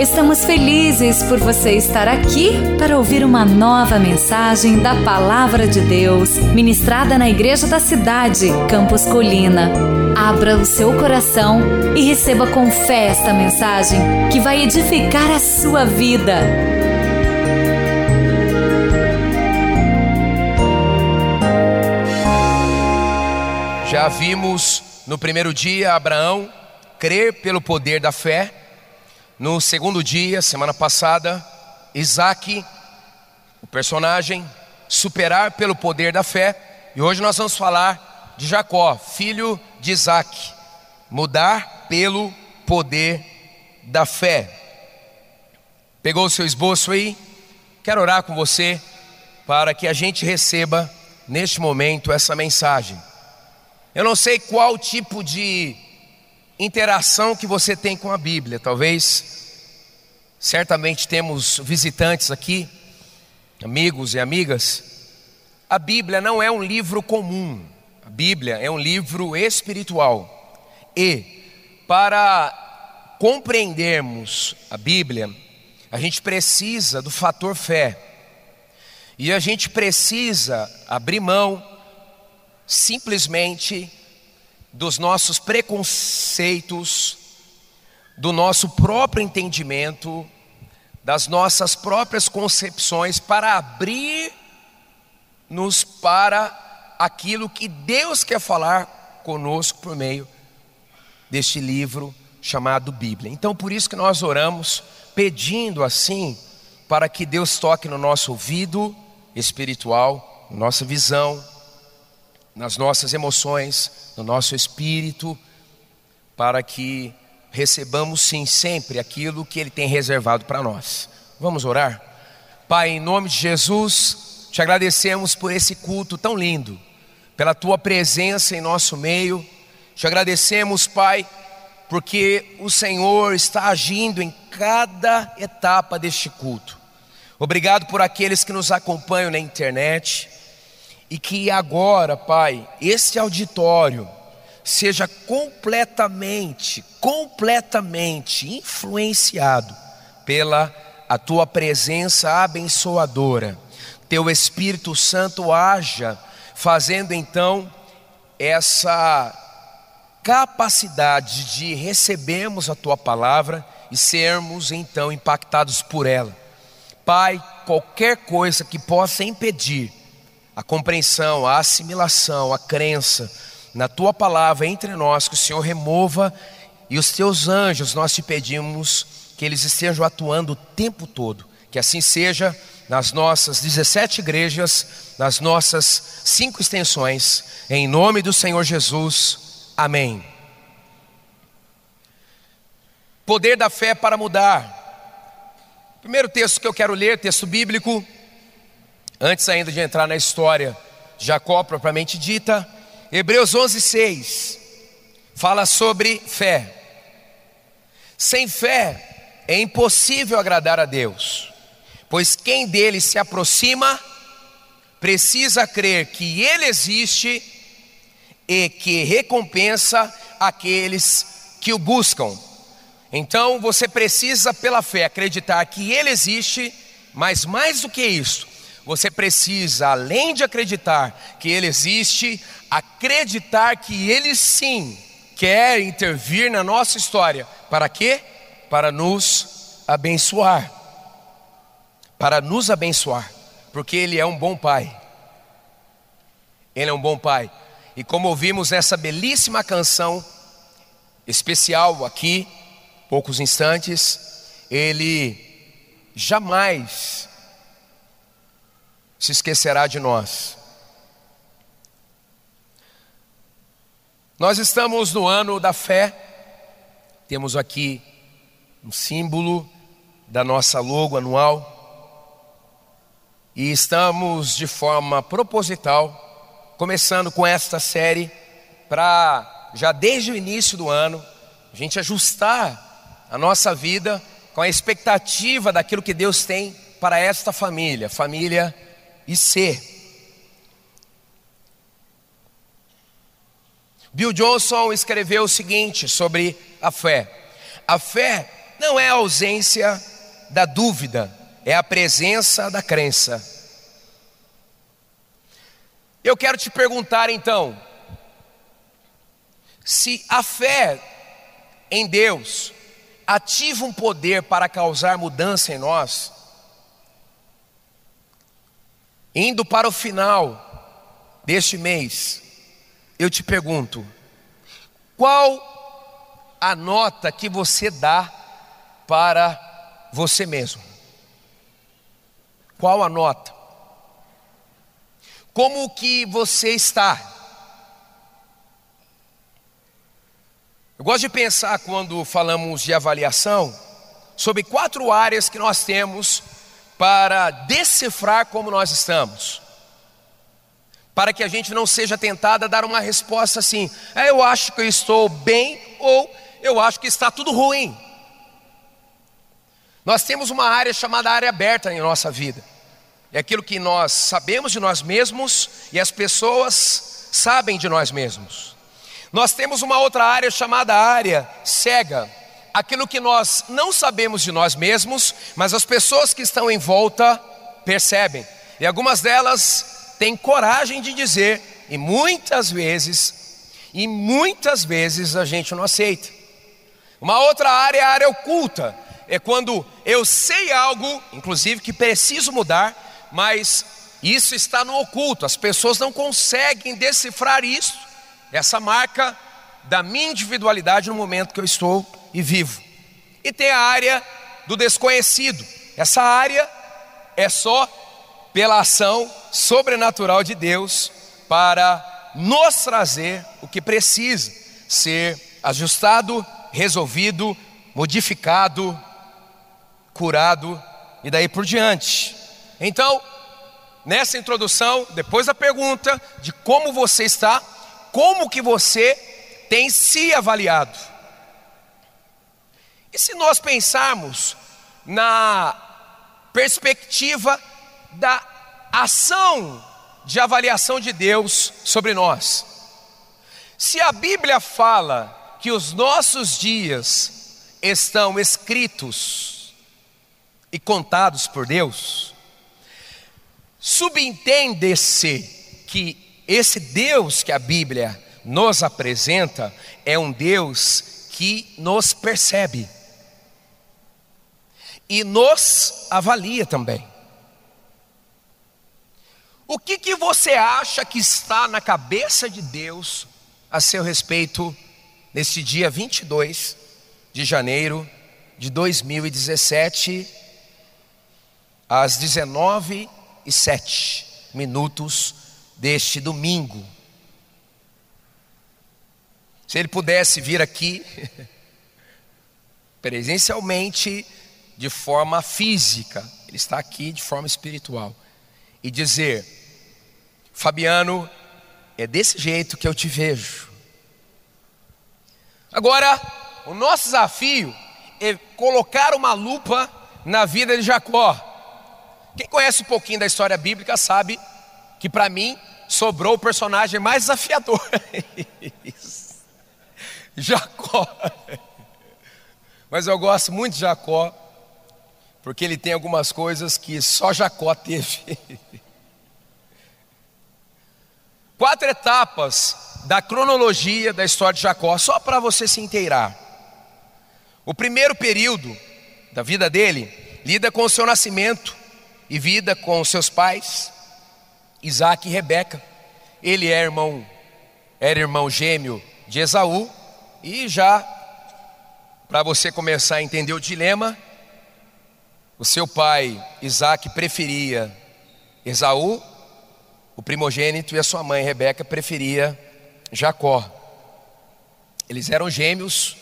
Estamos felizes por você estar aqui para ouvir uma nova mensagem da Palavra de Deus, ministrada na Igreja da Cidade, Campos Colina. Abra o seu coração e receba com fé esta mensagem que vai edificar a sua vida. Já vimos no primeiro dia Abraão crer pelo poder da fé no segundo dia, semana passada, Isaac, o personagem, superar pelo poder da fé. E hoje nós vamos falar de Jacó, filho de Isaac, mudar pelo poder da fé. Pegou o seu esboço aí? Quero orar com você para que a gente receba neste momento essa mensagem. Eu não sei qual tipo de interação que você tem com a Bíblia. Talvez, certamente temos visitantes aqui, amigos e amigas. A Bíblia não é um livro comum, a Bíblia é um livro espiritual. E, para compreendermos a Bíblia, a gente precisa do fator fé. E a gente precisa abrir mão simplesmente dos nossos preconceitos, do nosso próprio entendimento, das nossas próprias concepções, para abrir-nos para aquilo que Deus quer falar conosco por meio deste livro chamado Bíblia. Então, por isso que nós oramos, pedindo assim, para que Deus toque no nosso ouvido espiritual, nossa visão, nas nossas emoções, no nosso espírito, para que recebamos sim sempre aquilo que Ele tem reservado para nós. Vamos orar? Pai, em nome de Jesus, te agradecemos por esse culto tão lindo, pela tua presença em nosso meio. Te agradecemos, Pai, porque o Senhor está agindo em cada etapa deste culto. Obrigado por aqueles que nos acompanham na internet e que agora, Pai, este auditório seja completamente, completamente influenciado pela a tua presença abençoadora. Teu Espírito Santo haja, fazendo então essa capacidade de recebermos a tua palavra e sermos então impactados por ela. Pai, qualquer coisa que possa impedir a compreensão, a assimilação, a crença na tua palavra entre nós, que o Senhor remova e os teus anjos, nós te pedimos que eles estejam atuando o tempo todo, que assim seja nas nossas 17 igrejas, nas nossas cinco extensões, em nome do Senhor Jesus, amém. Poder da fé para mudar. Primeiro texto que eu quero ler, texto bíblico, Antes ainda de entrar na história de Jacó propriamente dita, Hebreus 11:6 fala sobre fé. Sem fé é impossível agradar a Deus, pois quem dele se aproxima precisa crer que ele existe e que recompensa aqueles que o buscam. Então você precisa, pela fé, acreditar que ele existe, mas mais do que isso, você precisa, além de acreditar que Ele existe, acreditar que Ele sim quer intervir na nossa história. Para quê? Para nos abençoar. Para nos abençoar. Porque Ele é um bom Pai. Ele é um bom Pai. E como ouvimos essa belíssima canção, especial aqui, poucos instantes, Ele jamais se esquecerá de nós. Nós estamos no ano da fé, temos aqui um símbolo da nossa logo anual, e estamos de forma proposital, começando com esta série, para já desde o início do ano, a gente ajustar a nossa vida com a expectativa daquilo que Deus tem para esta família, família e ser. Bill Johnson escreveu o seguinte sobre a fé: a fé não é a ausência da dúvida, é a presença da crença. Eu quero te perguntar então, se a fé em Deus ativa um poder para causar mudança em nós, indo para o final deste mês, eu te pergunto, qual a nota que você dá para você mesmo? Qual a nota? Como que você está? Eu gosto de pensar quando falamos de avaliação sobre quatro áreas que nós temos para decifrar como nós estamos. Para que a gente não seja tentado a dar uma resposta assim: é, eu acho que eu estou bem ou eu acho que está tudo ruim. Nós temos uma área chamada área aberta em nossa vida. É aquilo que nós sabemos de nós mesmos e as pessoas sabem de nós mesmos. Nós temos uma outra área chamada área cega, aquilo que nós não sabemos de nós mesmos, mas as pessoas que estão em volta percebem. E algumas delas têm coragem de dizer, e muitas vezes, e muitas vezes a gente não aceita. Uma outra área é a área oculta, é quando eu sei algo, inclusive que preciso mudar, mas isso está no oculto, as pessoas não conseguem decifrar isso, essa marca da minha individualidade no momento que eu estou e vivo. E tem a área do desconhecido, essa área é só pela ação sobrenatural de Deus para nos trazer o que precisa ser ajustado, resolvido, modificado, curado e daí por diante. Então, nessa introdução, depois da pergunta de como você está, como que você tem se avaliado? E se nós pensarmos na perspectiva da ação de avaliação de Deus sobre nós? Se a Bíblia fala que os nossos dias estão escritos e contados por Deus, Subentende-se que esse Deus que a Bíblia nos apresenta é um Deus que nos percebe e nos avalia também. O que, que você acha que está na cabeça de Deus a seu respeito neste dia 22 de janeiro de 2017, às 19 e sete minutos deste domingo. Se ele pudesse vir aqui presencialmente, de forma física, ele está aqui de forma espiritual, e dizer: Fabiano, é desse jeito que eu te vejo. Agora, o nosso desafio é colocar uma lupa na vida de Jacó. Quem conhece um pouquinho da história bíblica sabe que para mim sobrou o personagem mais desafiador. Jacó. Mas eu gosto muito de Jacó, porque ele tem algumas coisas que só Jacó teve. Quatro etapas da cronologia da história de Jacó, só para você se inteirar. O primeiro período da vida dele lida com o seu nascimento, e vida com seus pais, Isaac e Rebeca. Ele é irmão, era irmão gêmeo de Esaú, e já para você começar a entender o dilema, o seu pai Isaac preferia Esaú, o primogênito, e a sua mãe Rebeca preferia Jacó. Eles eram gêmeos,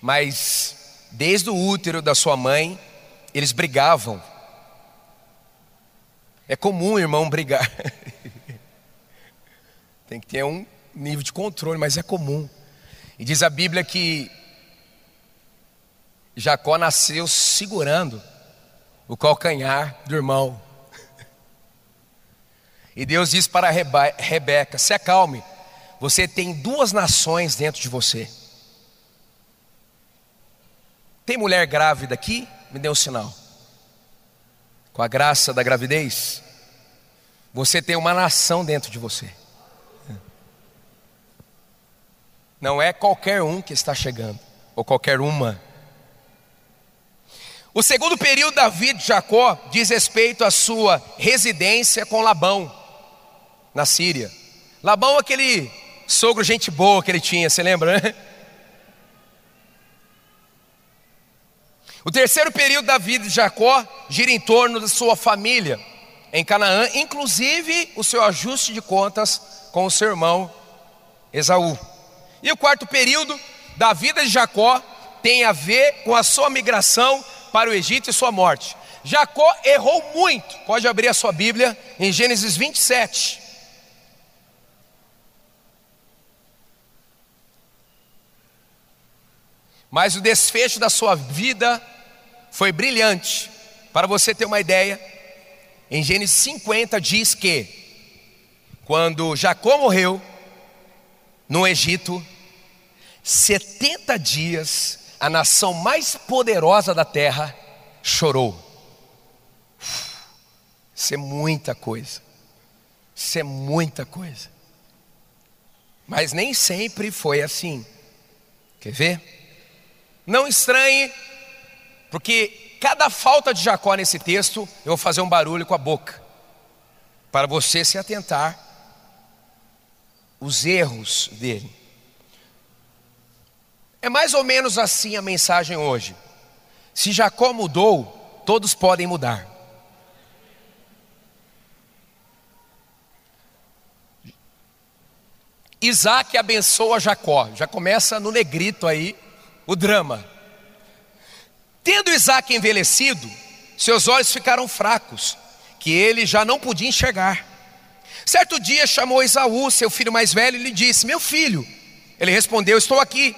mas desde o útero da sua mãe, eles brigavam é comum, irmão, brigar. Tem que ter um nível de controle, mas é comum. E diz a Bíblia que Jacó nasceu segurando o calcanhar do irmão. E Deus diz para Rebe Rebeca: se acalme, você tem duas nações dentro de você. Tem mulher grávida aqui? Me dê um sinal. Com a graça da gravidez, você tem uma nação dentro de você. Não é qualquer um que está chegando, ou qualquer uma. O segundo período da vida de Jacó diz respeito à sua residência com Labão, na Síria. Labão, aquele sogro gente boa que ele tinha, você lembra, né? O terceiro período da vida de Jacó gira em torno da sua família em Canaã, inclusive o seu ajuste de contas com o seu irmão Esaú. E o quarto período da vida de Jacó tem a ver com a sua migração para o Egito e sua morte. Jacó errou muito, pode abrir a sua Bíblia em Gênesis 27. Mas o desfecho da sua vida foi brilhante. Para você ter uma ideia, em Gênesis 50 diz que quando Jacó morreu no Egito, 70 dias a nação mais poderosa da terra chorou. Isso é muita coisa. Isso é muita coisa. Mas nem sempre foi assim. Quer ver? Não estranhe, porque cada falta de Jacó nesse texto, eu vou fazer um barulho com a boca, para você se atentar os erros dele. É mais ou menos assim a mensagem hoje. Se Jacó mudou, todos podem mudar. Isaac abençoa Jacó, já começa no negrito aí, o drama. Tendo Isaac envelhecido, seus olhos ficaram fracos, que ele já não podia enxergar. Certo dia chamou Esaú, seu filho mais velho, e lhe disse: Meu filho. Ele respondeu: Estou aqui.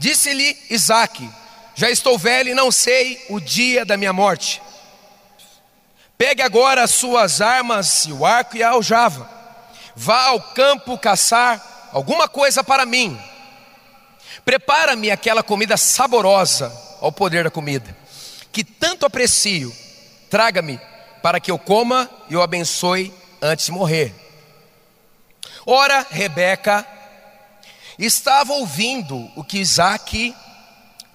Disse-lhe Isaac: Já estou velho e não sei o dia da minha morte. Pegue agora as suas armas e o arco e a aljava. Vá ao campo caçar alguma coisa para mim Prepara-me aquela comida saborosa ao poder da comida, que tanto aprecio. Traga-me para que eu coma e o abençoe antes de morrer. Ora, Rebeca estava ouvindo o que Isaac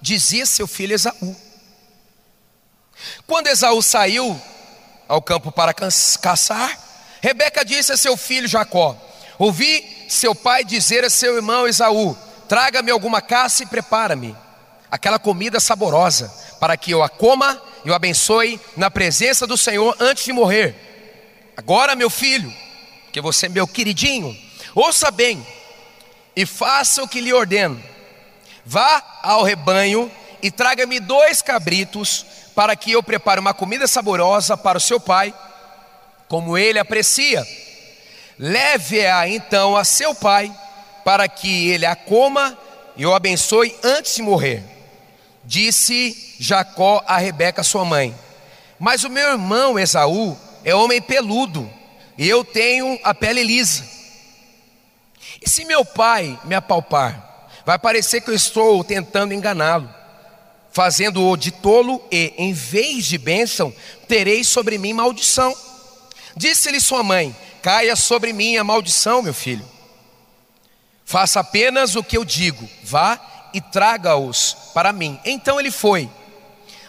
dizia a seu filho Esaú. Quando Esaú saiu ao campo para caçar, Rebeca disse a seu filho Jacó: Ouvi seu pai dizer a seu irmão Esaú: Traga-me alguma caça e prepara-me aquela comida saborosa, para que eu a coma e o abençoe na presença do Senhor antes de morrer. Agora, meu filho, que você é meu queridinho, ouça bem e faça o que lhe ordeno. Vá ao rebanho e traga-me dois cabritos, para que eu prepare uma comida saborosa para o seu pai, como ele aprecia. Leve-a então a seu pai para que ele a coma e o abençoe antes de morrer. Disse Jacó a Rebeca, sua mãe: Mas o meu irmão Esaú é homem peludo, e eu tenho a pele lisa. E se meu pai me apalpar, vai parecer que eu estou tentando enganá-lo, fazendo-o de tolo, e em vez de bênção, terei sobre mim maldição. Disse-lhe sua mãe: Caia sobre mim a maldição, meu filho. Faça apenas o que eu digo, vá e traga-os para mim. Então ele foi,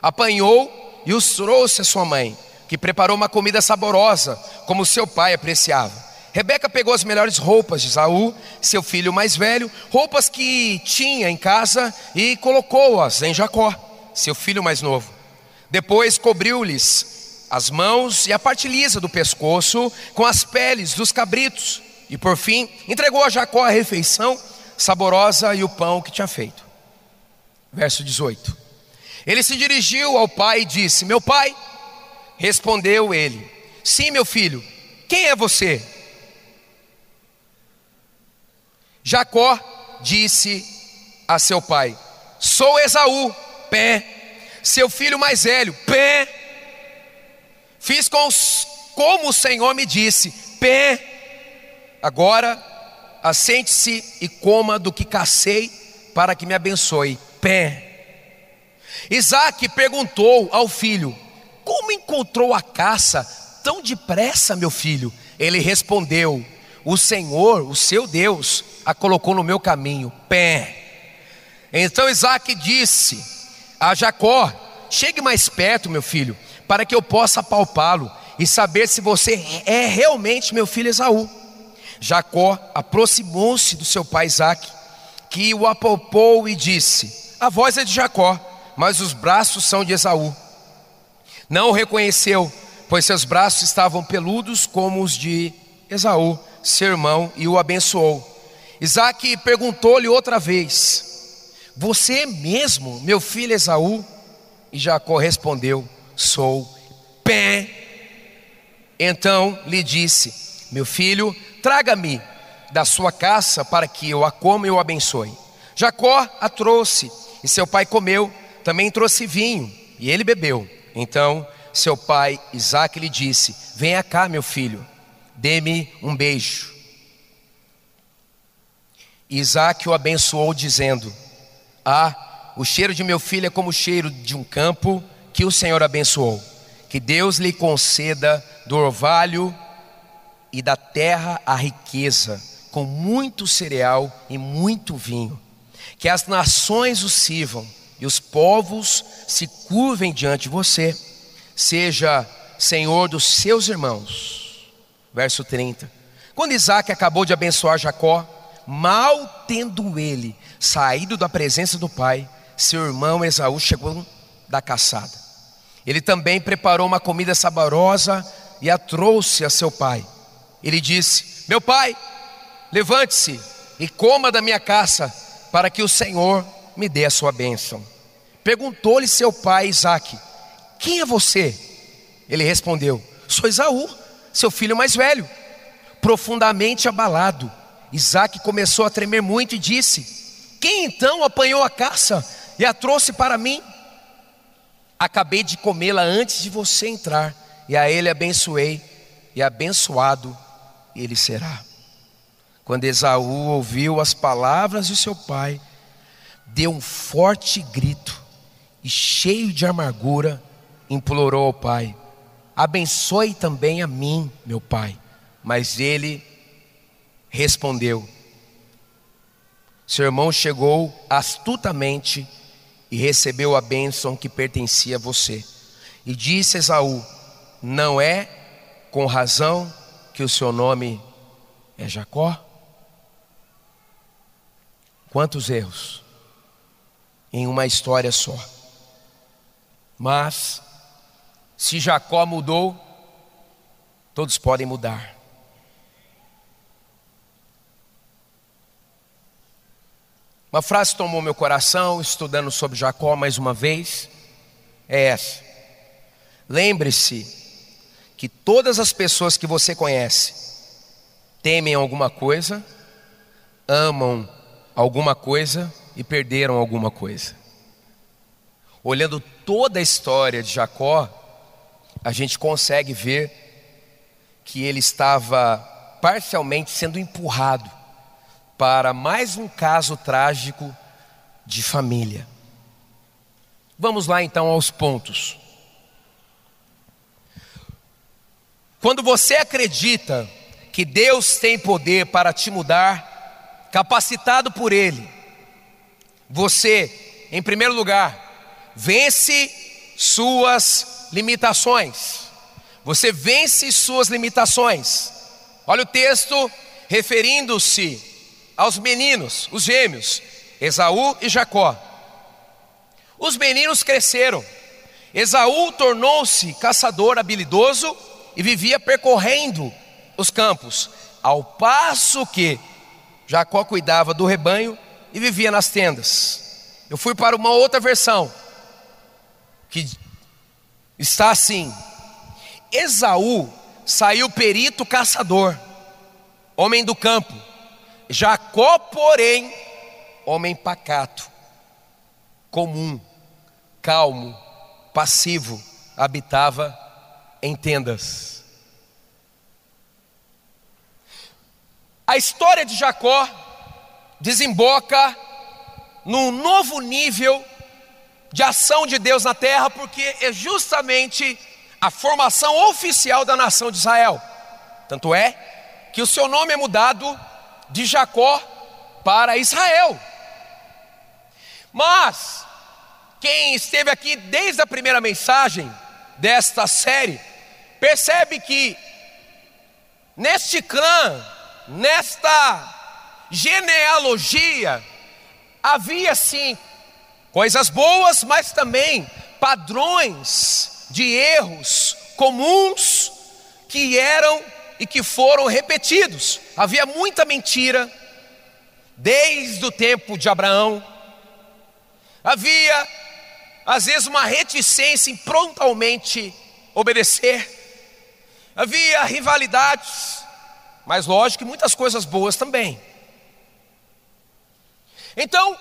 apanhou e os trouxe a sua mãe, que preparou uma comida saborosa, como seu pai apreciava. Rebeca pegou as melhores roupas de Saul, seu filho mais velho, roupas que tinha em casa, e colocou-as em Jacó, seu filho mais novo. Depois cobriu-lhes as mãos e a parte lisa do pescoço com as peles dos cabritos e por fim, entregou a Jacó a refeição saborosa e o pão que tinha feito. Verso 18. Ele se dirigiu ao pai e disse: Meu pai, respondeu ele: Sim, meu filho, quem é você? Jacó disse a seu pai: Sou Esaú, pé, seu filho mais velho, pé. Fiz com os, como o Senhor me disse, pé Agora, assente-se e coma do que cacei, para que me abençoe. Pé. Isaac perguntou ao filho: Como encontrou a caça tão depressa, meu filho? Ele respondeu: O Senhor, o seu Deus, a colocou no meu caminho. Pé. Então Isaac disse a Jacó: Chegue mais perto, meu filho, para que eu possa palpá-lo e saber se você é realmente meu filho Esaú. Jacó aproximou-se do seu pai Isaac, que o apalpou e disse: A voz é de Jacó, mas os braços são de Esaú. Não o reconheceu, pois seus braços estavam peludos como os de Esaú, seu irmão, e o abençoou. Isaac perguntou-lhe outra vez: Você é mesmo meu filho Esaú? E Jacó respondeu: Sou. Pé. Então lhe disse: Meu filho, traga-me da sua caça para que eu a coma e o abençoe. Jacó a trouxe, e seu pai comeu, também trouxe vinho, e ele bebeu. Então seu pai Isaac lhe disse: Venha cá, meu filho, dê-me um beijo. Isaac o abençoou, dizendo: Ah, o cheiro de meu filho é como o cheiro de um campo que o Senhor abençoou. Que Deus lhe conceda do orvalho e da terra a riqueza, com muito cereal e muito vinho. Que as nações o sirvam e os povos se curvem diante de você. Seja senhor dos seus irmãos. Verso 30. Quando Isaac acabou de abençoar Jacó, mal tendo ele saído da presença do pai, seu irmão Esaú chegou da caçada. Ele também preparou uma comida saborosa e a trouxe a seu pai. Ele disse: Meu pai, levante-se e coma da minha caça, para que o Senhor me dê a sua bênção. Perguntou-lhe seu pai Isaque: Quem é você? Ele respondeu: Sou Esaú, seu filho mais velho. Profundamente abalado, Isaque começou a tremer muito e disse: Quem então apanhou a caça e a trouxe para mim? Acabei de comê-la antes de você entrar, e a ele abençoei, e abençoado ele será. Quando Esaú ouviu as palavras de seu pai, deu um forte grito e, cheio de amargura, implorou ao pai: Abençoe também a mim, meu pai. Mas ele respondeu: Seu irmão chegou astutamente e recebeu a bênção que pertencia a você. E disse Esaú: Não é com razão que o seu nome é Jacó? Quantos erros em uma história só. Mas, se Jacó mudou, todos podem mudar. Uma frase tomou meu coração, estudando sobre Jacó mais uma vez, é essa: Lembre-se que todas as pessoas que você conhece temem alguma coisa, amam alguma coisa e perderam alguma coisa. Olhando toda a história de Jacó, a gente consegue ver que ele estava parcialmente sendo empurrado para mais um caso trágico de família. Vamos lá então aos pontos. Quando você acredita que Deus tem poder para te mudar, capacitado por Ele, você, em primeiro lugar, vence suas limitações. Você vence suas limitações. Olha o texto referindo-se aos meninos, os gêmeos, Esaú e Jacó. Os meninos cresceram. Esaú tornou-se caçador habilidoso e vivia percorrendo os campos, ao passo que Jacó cuidava do rebanho e vivia nas tendas. Eu fui para uma outra versão que está assim: Esaú saiu perito caçador, homem do campo. Jacó, porém, homem pacato, comum, calmo, passivo, habitava em tendas. A história de Jacó desemboca num novo nível de ação de Deus na terra, porque é justamente a formação oficial da nação de Israel. Tanto é que o seu nome é mudado de Jacó para Israel. Mas, quem esteve aqui desde a primeira mensagem desta série, percebe que neste clã, nesta genealogia, havia sim coisas boas, mas também padrões de erros comuns que eram e que foram repetidos. Havia muita mentira desde o tempo de Abraão. Havia às vezes uma reticência em prontamente obedecer. Havia rivalidades, mas lógico que muitas coisas boas também. Então,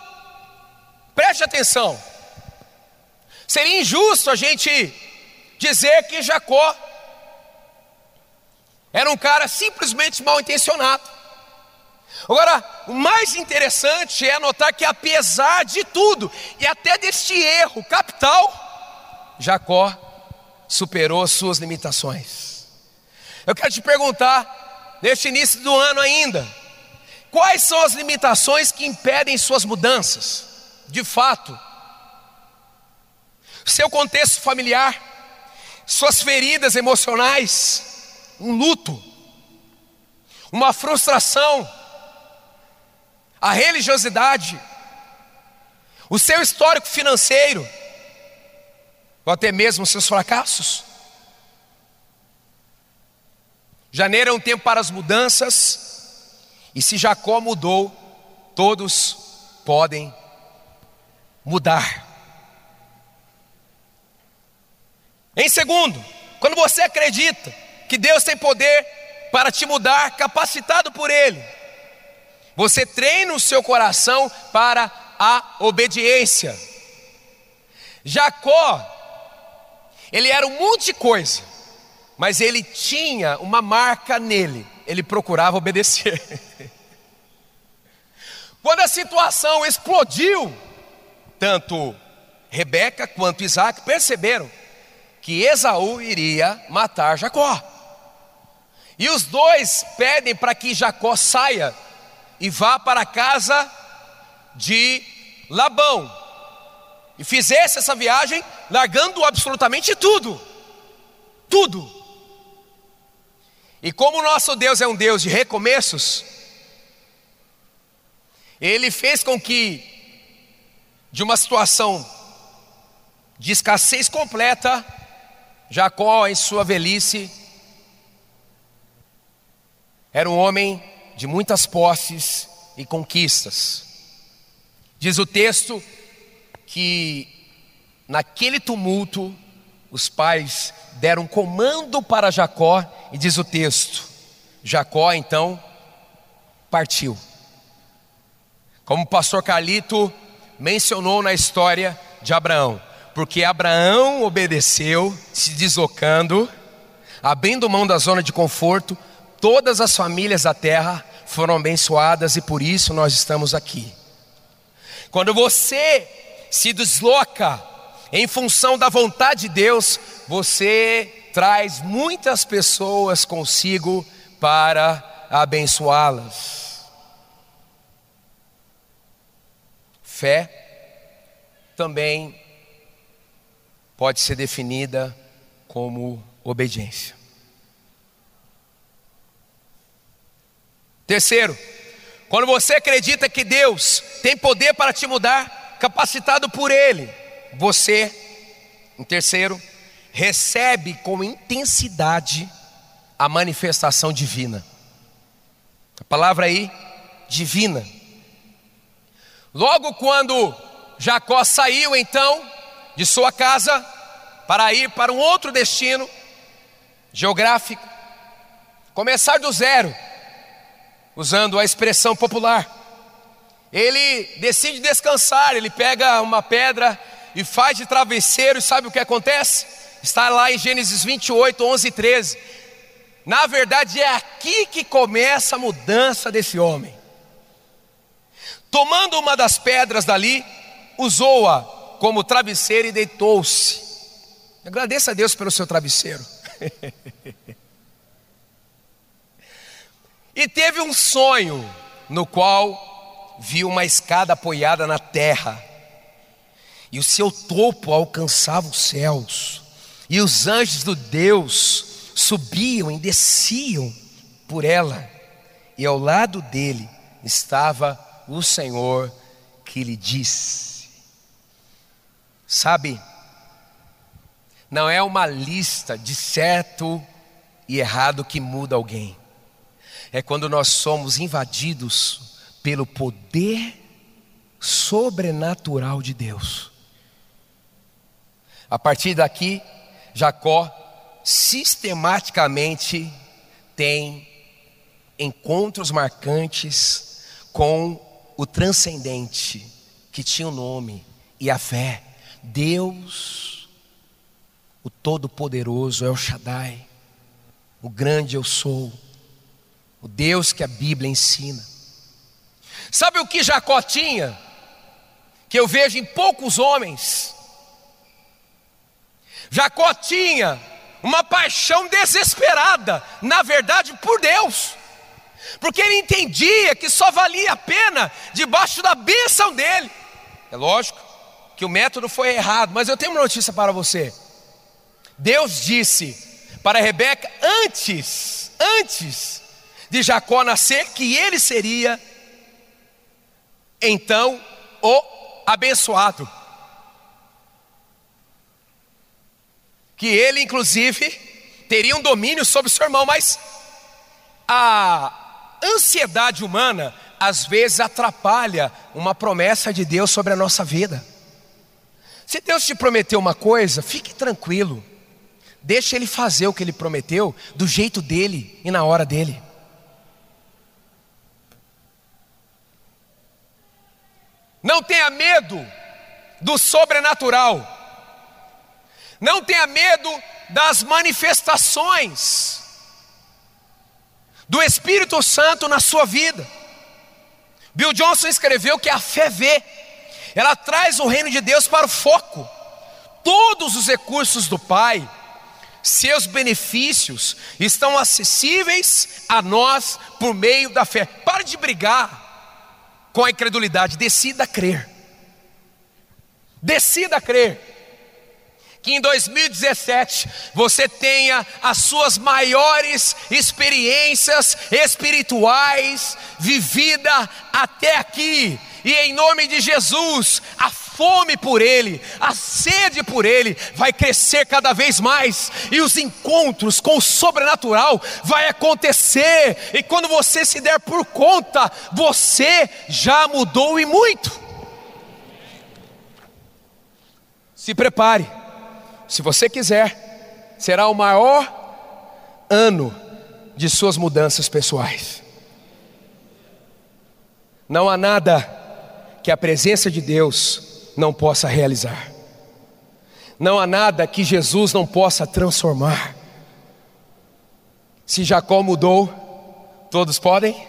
preste atenção. Seria injusto a gente dizer que Jacó era um cara simplesmente mal intencionado. Agora, o mais interessante é notar que, apesar de tudo, e até deste erro capital, Jacó superou suas limitações. Eu quero te perguntar, neste início do ano ainda, Quais são as limitações que impedem suas mudanças? De fato, seu contexto familiar, suas feridas emocionais, um luto, uma frustração, a religiosidade, o seu histórico financeiro, ou até mesmo os seus fracassos. Janeiro é um tempo para as mudanças, e se Jacó mudou, todos podem mudar. Em segundo, quando você acredita que Deus tem poder para te mudar, capacitado por Ele, você treina o seu coração para a obediência. Jacó, ele era um monte de coisa, mas ele tinha uma marca nele, ele procurava obedecer. Quando a situação explodiu, tanto Rebeca quanto Isaac perceberam que Esaú iria matar Jacó. E os dois pedem para que Jacó saia e vá para a casa de Labão. E fizesse essa viagem largando absolutamente tudo. Tudo. E como o nosso Deus é um Deus de recomeços, ele fez com que, de uma situação de escassez completa, Jacó, em sua velhice, era um homem de muitas posses e conquistas. Diz o texto que, naquele tumulto, os pais deram comando para Jacó, e diz o texto: Jacó então partiu. Como o pastor Carlito mencionou na história de Abraão, porque Abraão obedeceu, se deslocando, abrindo mão da zona de conforto, todas as famílias da terra foram abençoadas e por isso nós estamos aqui. Quando você se desloca em função da vontade de Deus, você traz muitas pessoas consigo para abençoá-las. Fé também pode ser definida como obediência. Terceiro, quando você acredita que Deus tem poder para te mudar, capacitado por Ele, você, em terceiro, recebe com intensidade a manifestação divina. A palavra aí, divina. Logo quando Jacó saiu então de sua casa para ir para um outro destino geográfico, começar do zero, usando a expressão popular. Ele decide descansar, ele pega uma pedra e faz de travesseiro, e sabe o que acontece? Está lá em Gênesis 28, 11 e 13. Na verdade, é aqui que começa a mudança desse homem. Tomando uma das pedras dali, usou-a como travesseiro e deitou-se. Agradeça a Deus pelo seu travesseiro. e teve um sonho no qual viu uma escada apoiada na terra, e o seu topo alcançava os céus, e os anjos do Deus subiam e desciam por ela, e ao lado dele estava o Senhor que lhe disse: Sabe, não é uma lista de certo e errado que muda alguém, é quando nós somos invadidos pelo poder sobrenatural de Deus. A partir daqui, Jacó sistematicamente tem encontros marcantes com o transcendente, que tinha o nome e a fé. Deus, o Todo-Poderoso, é o Shaddai, o grande eu sou, o Deus que a Bíblia ensina. Sabe o que Jacó tinha? Que eu vejo em poucos homens. Jacó tinha uma paixão desesperada, na verdade, por Deus porque ele entendia que só valia a pena debaixo da bênção dele. É lógico que o método foi errado, mas eu tenho uma notícia para você. Deus disse para Rebeca antes, antes de Jacó nascer, que ele seria então o abençoado. Que ele, inclusive, teria um domínio sobre seu irmão, mas a ansiedade humana às vezes atrapalha uma promessa de Deus sobre a nossa vida. Se Deus te prometeu uma coisa, fique tranquilo. Deixe ele fazer o que ele prometeu do jeito dele e na hora dele. Não tenha medo do sobrenatural. Não tenha medo das manifestações do Espírito Santo na sua vida. Bill Johnson escreveu que a fé vê, ela traz o reino de Deus para o foco. Todos os recursos do Pai, seus benefícios estão acessíveis a nós por meio da fé. Pare de brigar com a incredulidade, decida crer. Decida crer que em 2017 você tenha as suas maiores experiências espirituais vivida até aqui. E em nome de Jesus, a fome por Ele, a sede por Ele vai crescer cada vez mais, e os encontros com o sobrenatural vai acontecer, e quando você se der por conta, você já mudou e muito. Se prepare se você quiser, será o maior ano de suas mudanças pessoais. Não há nada que a presença de Deus não possa realizar. Não há nada que Jesus não possa transformar. Se Jacó mudou, todos podem?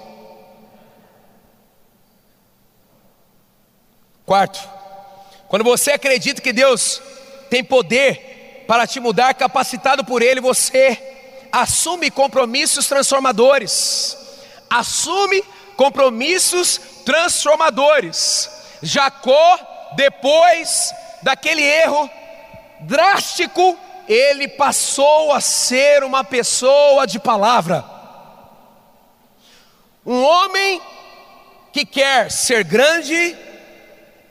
Quarto, quando você acredita que Deus tem poder para te mudar, capacitado por Ele, você assume compromissos transformadores. Assume compromissos transformadores. Jacó, depois daquele erro drástico, ele passou a ser uma pessoa de palavra. Um homem que quer ser grande,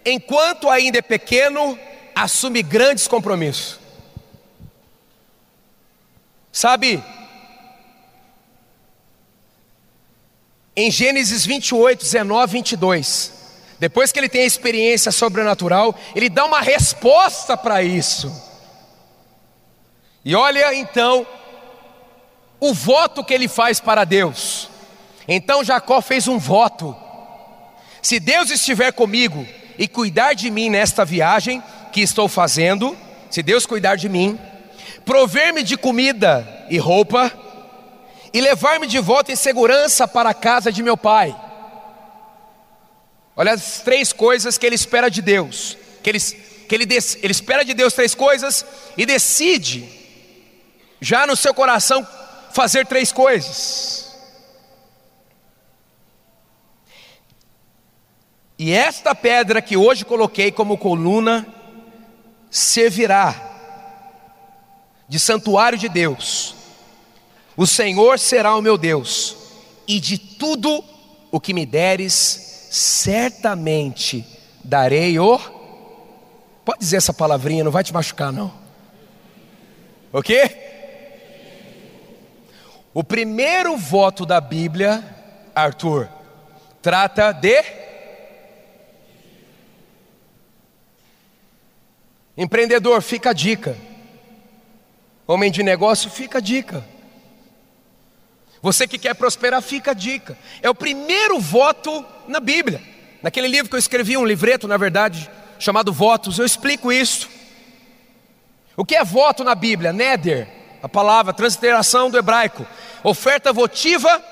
enquanto ainda é pequeno, assume grandes compromissos. Sabe, em Gênesis 28, 19, 22, depois que ele tem a experiência sobrenatural, ele dá uma resposta para isso. E olha então o voto que ele faz para Deus. Então Jacó fez um voto: se Deus estiver comigo e cuidar de mim nesta viagem, que estou fazendo, se Deus cuidar de mim, prover-me de comida e roupa, e levar-me de volta em segurança para a casa de meu pai. Olha as três coisas que ele espera de Deus, que ele, que ele, ele espera de Deus três coisas e decide, já no seu coração, fazer três coisas. E esta pedra que hoje coloquei como coluna servirá de santuário de Deus. O Senhor será o meu Deus, e de tudo o que me deres, certamente darei o. Pode dizer essa palavrinha, não vai te machucar, não. Ok? O primeiro voto da Bíblia, Arthur, trata de. Empreendedor, fica a dica. Homem de negócio, fica a dica. Você que quer prosperar, fica a dica. É o primeiro voto na Bíblia. Naquele livro que eu escrevi, um livreto, na verdade, chamado Votos, eu explico isso. O que é voto na Bíblia? Neder, a palavra, transliteração do hebraico. Oferta votiva,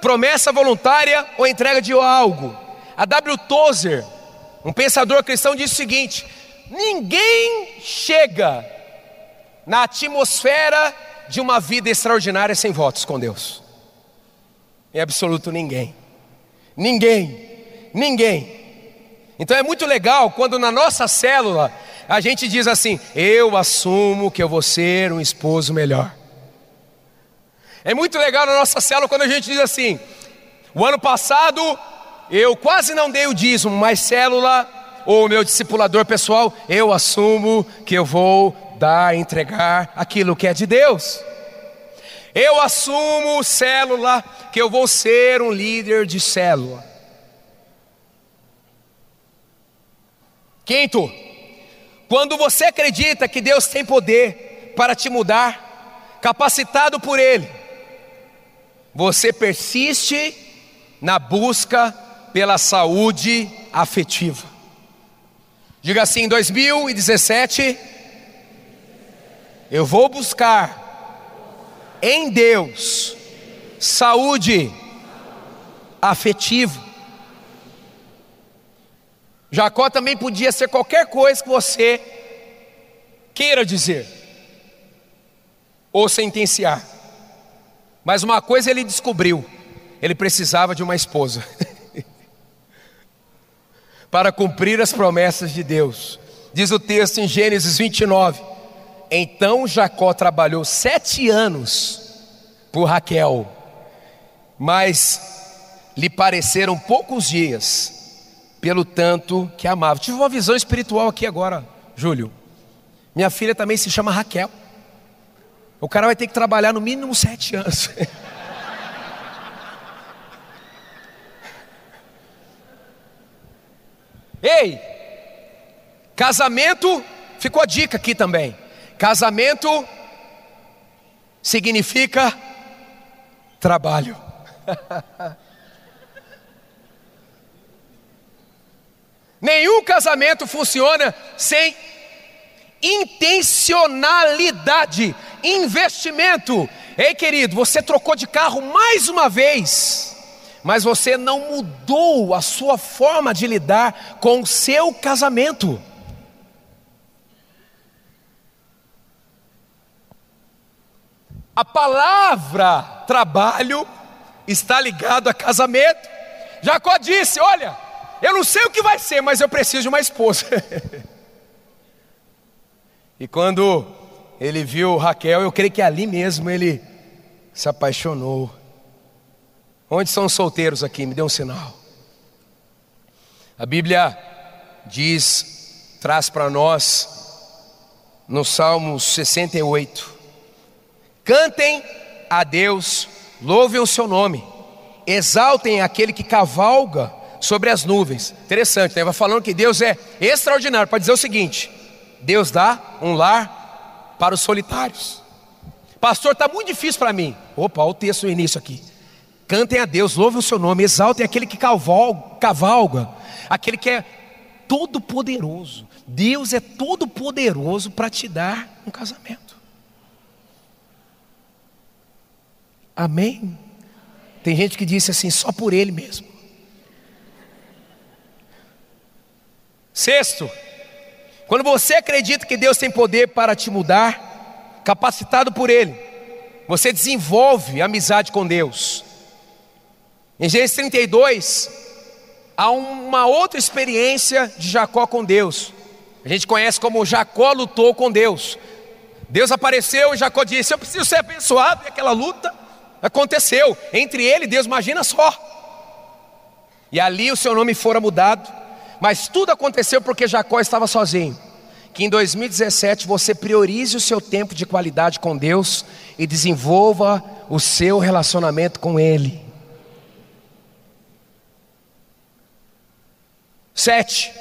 promessa voluntária ou entrega de algo. A W. Tozer, um pensador cristão, diz o seguinte: ninguém chega na atmosfera de uma vida extraordinária sem votos com Deus. Em absoluto ninguém. Ninguém. Ninguém. Então é muito legal quando na nossa célula a gente diz assim: Eu assumo que eu vou ser um esposo melhor. É muito legal na nossa célula quando a gente diz assim: O ano passado eu quase não dei o dízimo, mas célula ou meu discipulador pessoal, eu assumo que eu vou dar, entregar aquilo que é de Deus. Eu assumo, célula, que eu vou ser um líder de célula. Quinto, quando você acredita que Deus tem poder para te mudar, capacitado por Ele, você persiste na busca pela saúde afetiva. Diga assim: em 2017, eu vou buscar em Deus saúde afetiva. Jacó também podia ser qualquer coisa que você queira dizer ou sentenciar. Mas uma coisa ele descobriu: ele precisava de uma esposa para cumprir as promessas de Deus. Diz o texto em Gênesis 29. Então Jacó trabalhou sete anos por Raquel, mas lhe pareceram poucos dias, pelo tanto que amava. Tive uma visão espiritual aqui agora, Júlio. Minha filha também se chama Raquel. O cara vai ter que trabalhar no mínimo sete anos. Ei, casamento, ficou a dica aqui também. Casamento significa trabalho. Nenhum casamento funciona sem intencionalidade, investimento. Ei, querido, você trocou de carro mais uma vez, mas você não mudou a sua forma de lidar com o seu casamento. A palavra trabalho está ligado a casamento. Jacó disse: Olha, eu não sei o que vai ser, mas eu preciso de uma esposa. e quando ele viu Raquel, eu creio que ali mesmo ele se apaixonou. Onde são os solteiros aqui? Me dê um sinal. A Bíblia diz, traz para nós, no Salmo 68, Cantem a Deus, louvem o seu nome, exaltem aquele que cavalga sobre as nuvens. Interessante, né? Vai falando que Deus é extraordinário para dizer o seguinte: Deus dá um lar para os solitários. Pastor, está muito difícil para mim. Opa, olha o texto no início aqui. Cantem a Deus, louvem o seu nome, exaltem aquele que cavalga, cavalga aquele que é todo poderoso. Deus é todo poderoso para te dar um casamento. Amém? Tem gente que disse assim, só por ele mesmo. Sexto, Quando você acredita que Deus tem poder para te mudar, capacitado por Ele, você desenvolve amizade com Deus. Em Gênesis 32, há uma outra experiência de Jacó com Deus. A gente conhece como Jacó lutou com Deus. Deus apareceu e Jacó disse: Eu preciso ser abençoado. E aquela luta aconteceu entre ele e Deus, imagina só. E ali o seu nome fora mudado, mas tudo aconteceu porque Jacó estava sozinho. Que em 2017 você priorize o seu tempo de qualidade com Deus e desenvolva o seu relacionamento com Ele. Sete,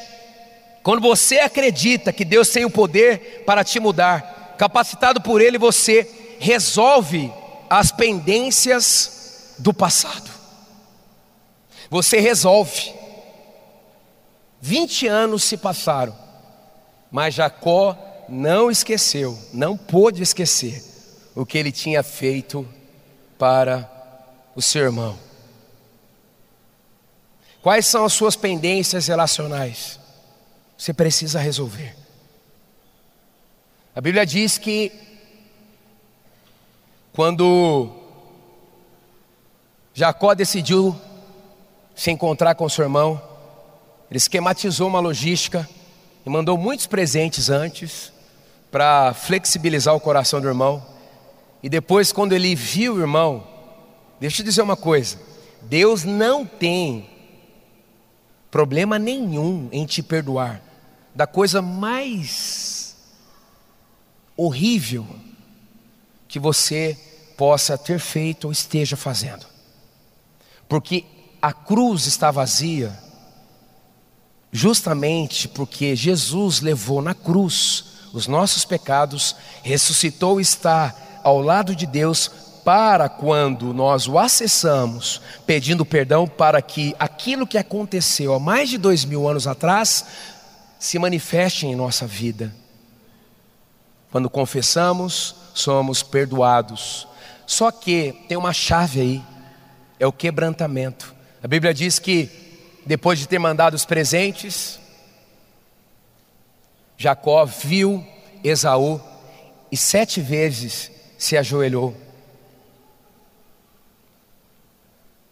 quando você acredita que Deus tem o poder para te mudar, capacitado por Ele, você resolve as pendências do passado. Você resolve. 20 anos se passaram, mas Jacó não esqueceu, não pôde esquecer o que ele tinha feito para o seu irmão. Quais são as suas pendências relacionais? Você precisa resolver. A Bíblia diz que quando Jacó decidiu se encontrar com seu irmão, ele esquematizou uma logística e mandou muitos presentes antes para flexibilizar o coração do irmão. E depois, quando ele viu o irmão, deixa eu dizer uma coisa: Deus não tem problema nenhum em te perdoar da coisa mais horrível que você possa ter feito ou esteja fazendo. Porque a cruz está vazia, justamente porque Jesus levou na cruz os nossos pecados, ressuscitou e está ao lado de Deus para quando nós o acessamos, pedindo perdão para que aquilo que aconteceu há mais de dois mil anos atrás se manifeste em nossa vida. Quando confessamos, somos perdoados. Só que tem uma chave aí, é o quebrantamento. A Bíblia diz que depois de ter mandado os presentes, Jacó viu Esaú e sete vezes se ajoelhou.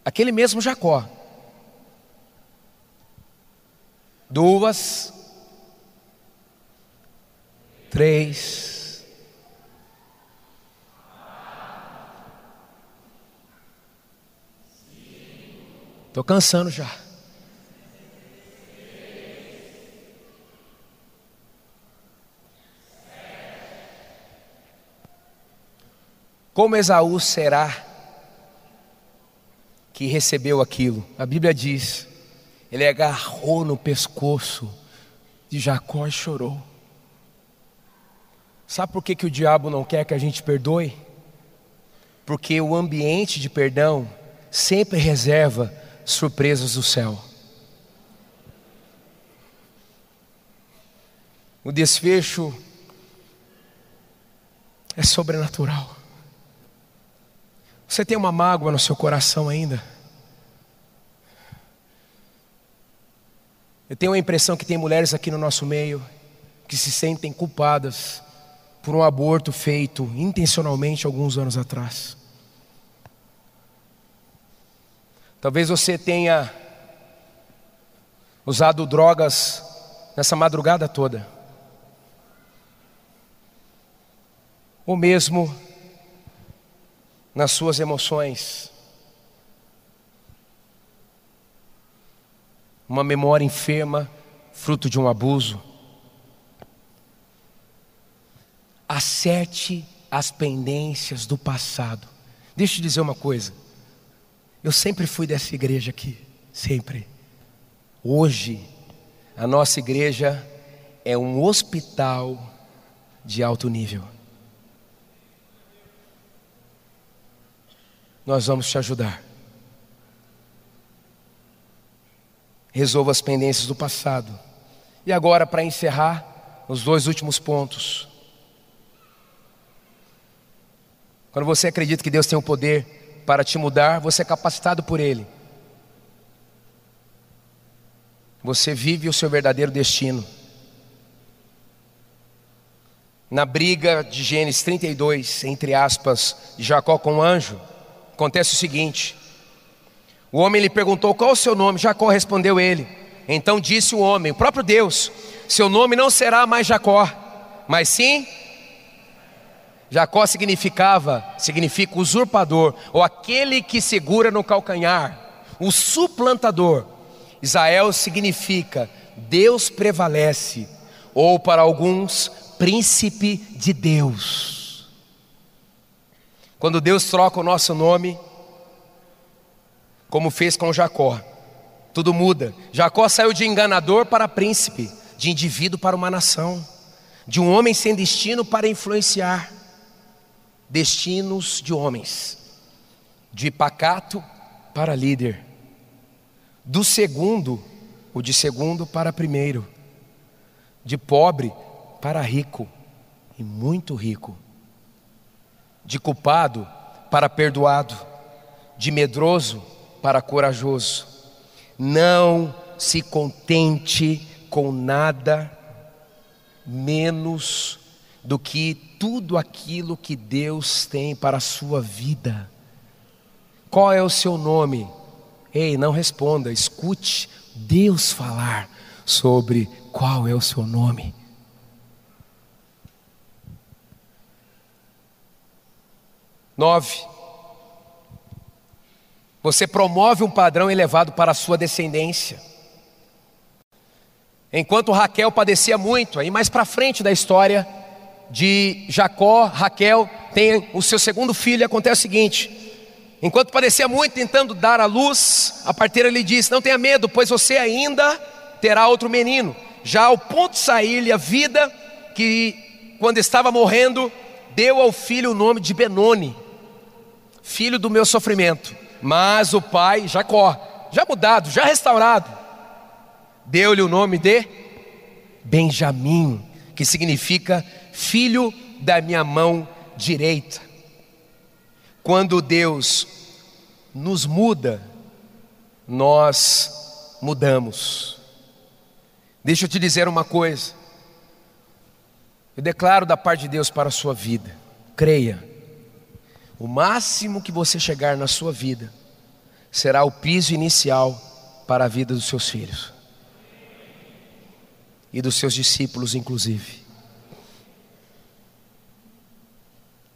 Aquele mesmo Jacó. Duas, três, Estou cansando já. Como Esaú será que recebeu aquilo? A Bíblia diz: ele agarrou no pescoço de Jacó e chorou. Sabe por que, que o diabo não quer que a gente perdoe? Porque o ambiente de perdão sempre reserva surpresas do céu. O desfecho é sobrenatural. Você tem uma mágoa no seu coração ainda? Eu tenho a impressão que tem mulheres aqui no nosso meio que se sentem culpadas por um aborto feito intencionalmente alguns anos atrás. Talvez você tenha usado drogas nessa madrugada toda. Ou mesmo nas suas emoções. Uma memória enferma, fruto de um abuso. Acerte as pendências do passado. Deixa eu dizer uma coisa. Eu sempre fui dessa igreja aqui, sempre. Hoje, a nossa igreja é um hospital de alto nível. Nós vamos te ajudar. Resolva as pendências do passado. E agora, para encerrar, os dois últimos pontos. Quando você acredita que Deus tem o poder para te mudar, você é capacitado por Ele. Você vive o seu verdadeiro destino. na briga de Gênesis 32, entre aspas, de Jacó com o anjo, acontece o seguinte: o homem lhe perguntou qual o seu nome, Jacó respondeu ele. Então disse o homem, o próprio Deus: Seu nome não será mais Jacó, mas sim Jacó significava, significa usurpador, ou aquele que segura no calcanhar, o suplantador. Israel significa Deus prevalece, ou para alguns, príncipe de Deus. Quando Deus troca o nosso nome, como fez com Jacó, tudo muda. Jacó saiu de enganador para príncipe, de indivíduo para uma nação, de um homem sem destino para influenciar destinos de homens, de pacato para líder, do segundo, o de segundo para primeiro, de pobre para rico e muito rico, de culpado para perdoado, de medroso para corajoso. Não se contente com nada menos do que tudo aquilo que Deus tem para a sua vida. Qual é o seu nome? Ei, não responda, escute Deus falar sobre qual é o seu nome. Nove. Você promove um padrão elevado para a sua descendência. Enquanto Raquel padecia muito, aí mais para frente da história, de Jacó, Raquel, tem o seu segundo filho, e acontece o seguinte: enquanto parecia muito tentando dar à luz, a parteira lhe disse: Não tenha medo, pois você ainda terá outro menino. Já ao ponto de sair-lhe a vida, que quando estava morrendo, deu ao filho o nome de Benoni, filho do meu sofrimento. Mas o pai, Jacó, já mudado, já restaurado, deu-lhe o nome de Benjamim, que significa filho da minha mão direita. Quando Deus nos muda, nós mudamos. Deixa eu te dizer uma coisa. Eu declaro da parte de Deus para a sua vida. Creia. O máximo que você chegar na sua vida será o piso inicial para a vida dos seus filhos e dos seus discípulos, inclusive.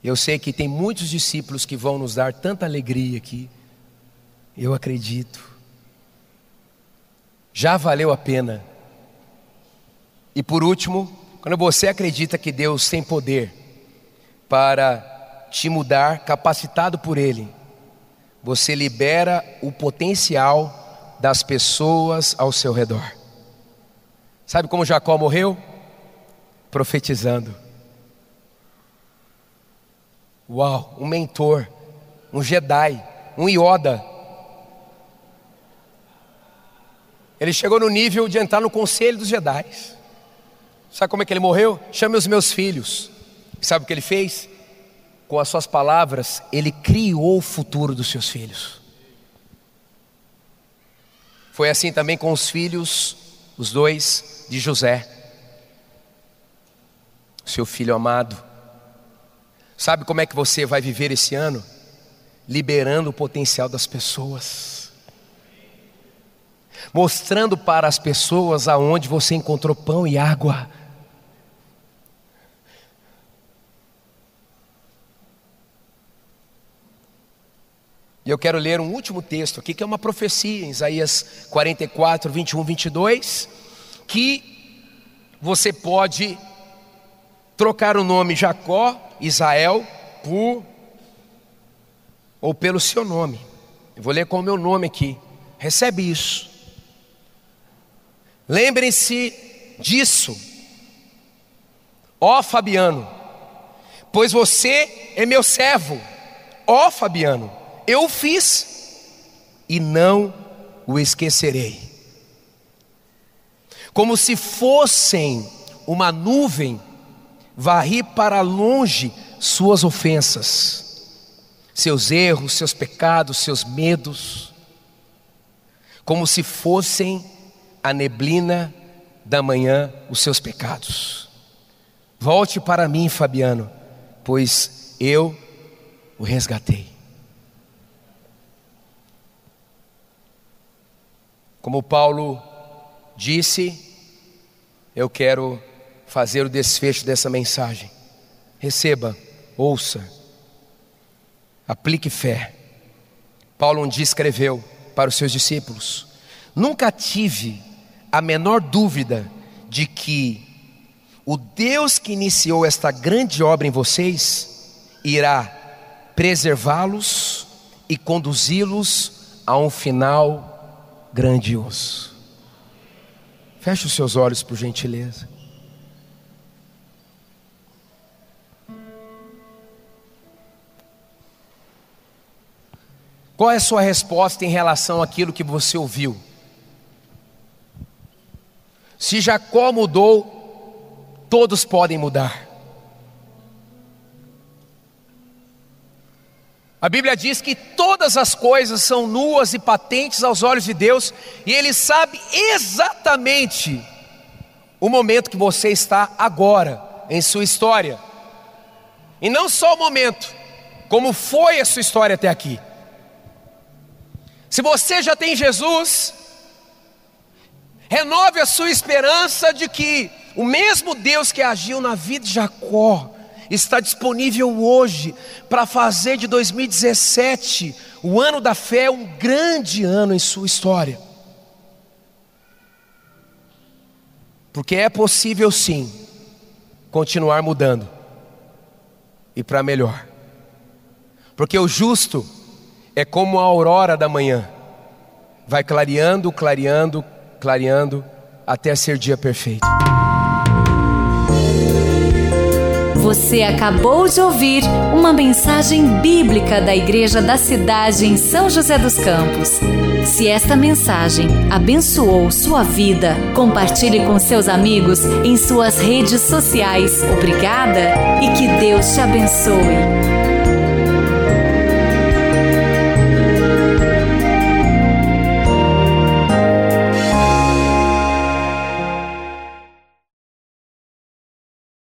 Eu sei que tem muitos discípulos que vão nos dar tanta alegria aqui. Eu acredito. Já valeu a pena. E por último, quando você acredita que Deus tem poder para te mudar, capacitado por Ele, você libera o potencial das pessoas ao seu redor. Sabe como Jacó morreu? Profetizando. Uau, um mentor, um Jedi, um Yoda. Ele chegou no nível de entrar no conselho dos Jedi. Sabe como é que ele morreu? Chame os meus filhos. Sabe o que ele fez? Com as suas palavras, ele criou o futuro dos seus filhos. Foi assim também com os filhos, os dois de José, seu filho amado. Sabe como é que você vai viver esse ano? Liberando o potencial das pessoas. Mostrando para as pessoas aonde você encontrou pão e água. E eu quero ler um último texto aqui, que é uma profecia, em Isaías 44, 21, 22, que você pode trocar o nome Jacó Israel por ou pelo seu nome. Eu vou ler com o meu nome aqui. Recebe isso. Lembrem-se disso, ó Fabiano, pois você é meu servo, ó Fabiano, eu o fiz e não o esquecerei. Como se fossem uma nuvem varri para longe suas ofensas, seus erros, seus pecados, seus medos, como se fossem a neblina da manhã os seus pecados. Volte para mim, Fabiano, pois eu o resgatei. Como Paulo disse, eu quero fazer o desfecho dessa mensagem. Receba, ouça, aplique fé. Paulo um dia escreveu para os seus discípulos: Nunca tive a menor dúvida de que o Deus que iniciou esta grande obra em vocês irá preservá-los e conduzi-los a um final grandioso. Feche os seus olhos, por gentileza. Qual é a sua resposta em relação àquilo que você ouviu? Se Jacó mudou, todos podem mudar. A Bíblia diz que todas as coisas são nuas e patentes aos olhos de Deus, e Ele sabe exatamente o momento que você está agora em sua história. E não só o momento, como foi a sua história até aqui. Se você já tem Jesus, renove a sua esperança de que o mesmo Deus que agiu na vida de Jacó está disponível hoje para fazer de 2017 o ano da fé um grande ano em sua história. Porque é possível sim continuar mudando e para melhor. Porque o justo é como a aurora da manhã, vai clareando, clareando, clareando, até ser dia perfeito. Você acabou de ouvir uma mensagem bíblica da Igreja da Cidade em São José dos Campos. Se esta mensagem abençoou sua vida, compartilhe com seus amigos em suas redes sociais. Obrigada e que Deus te abençoe.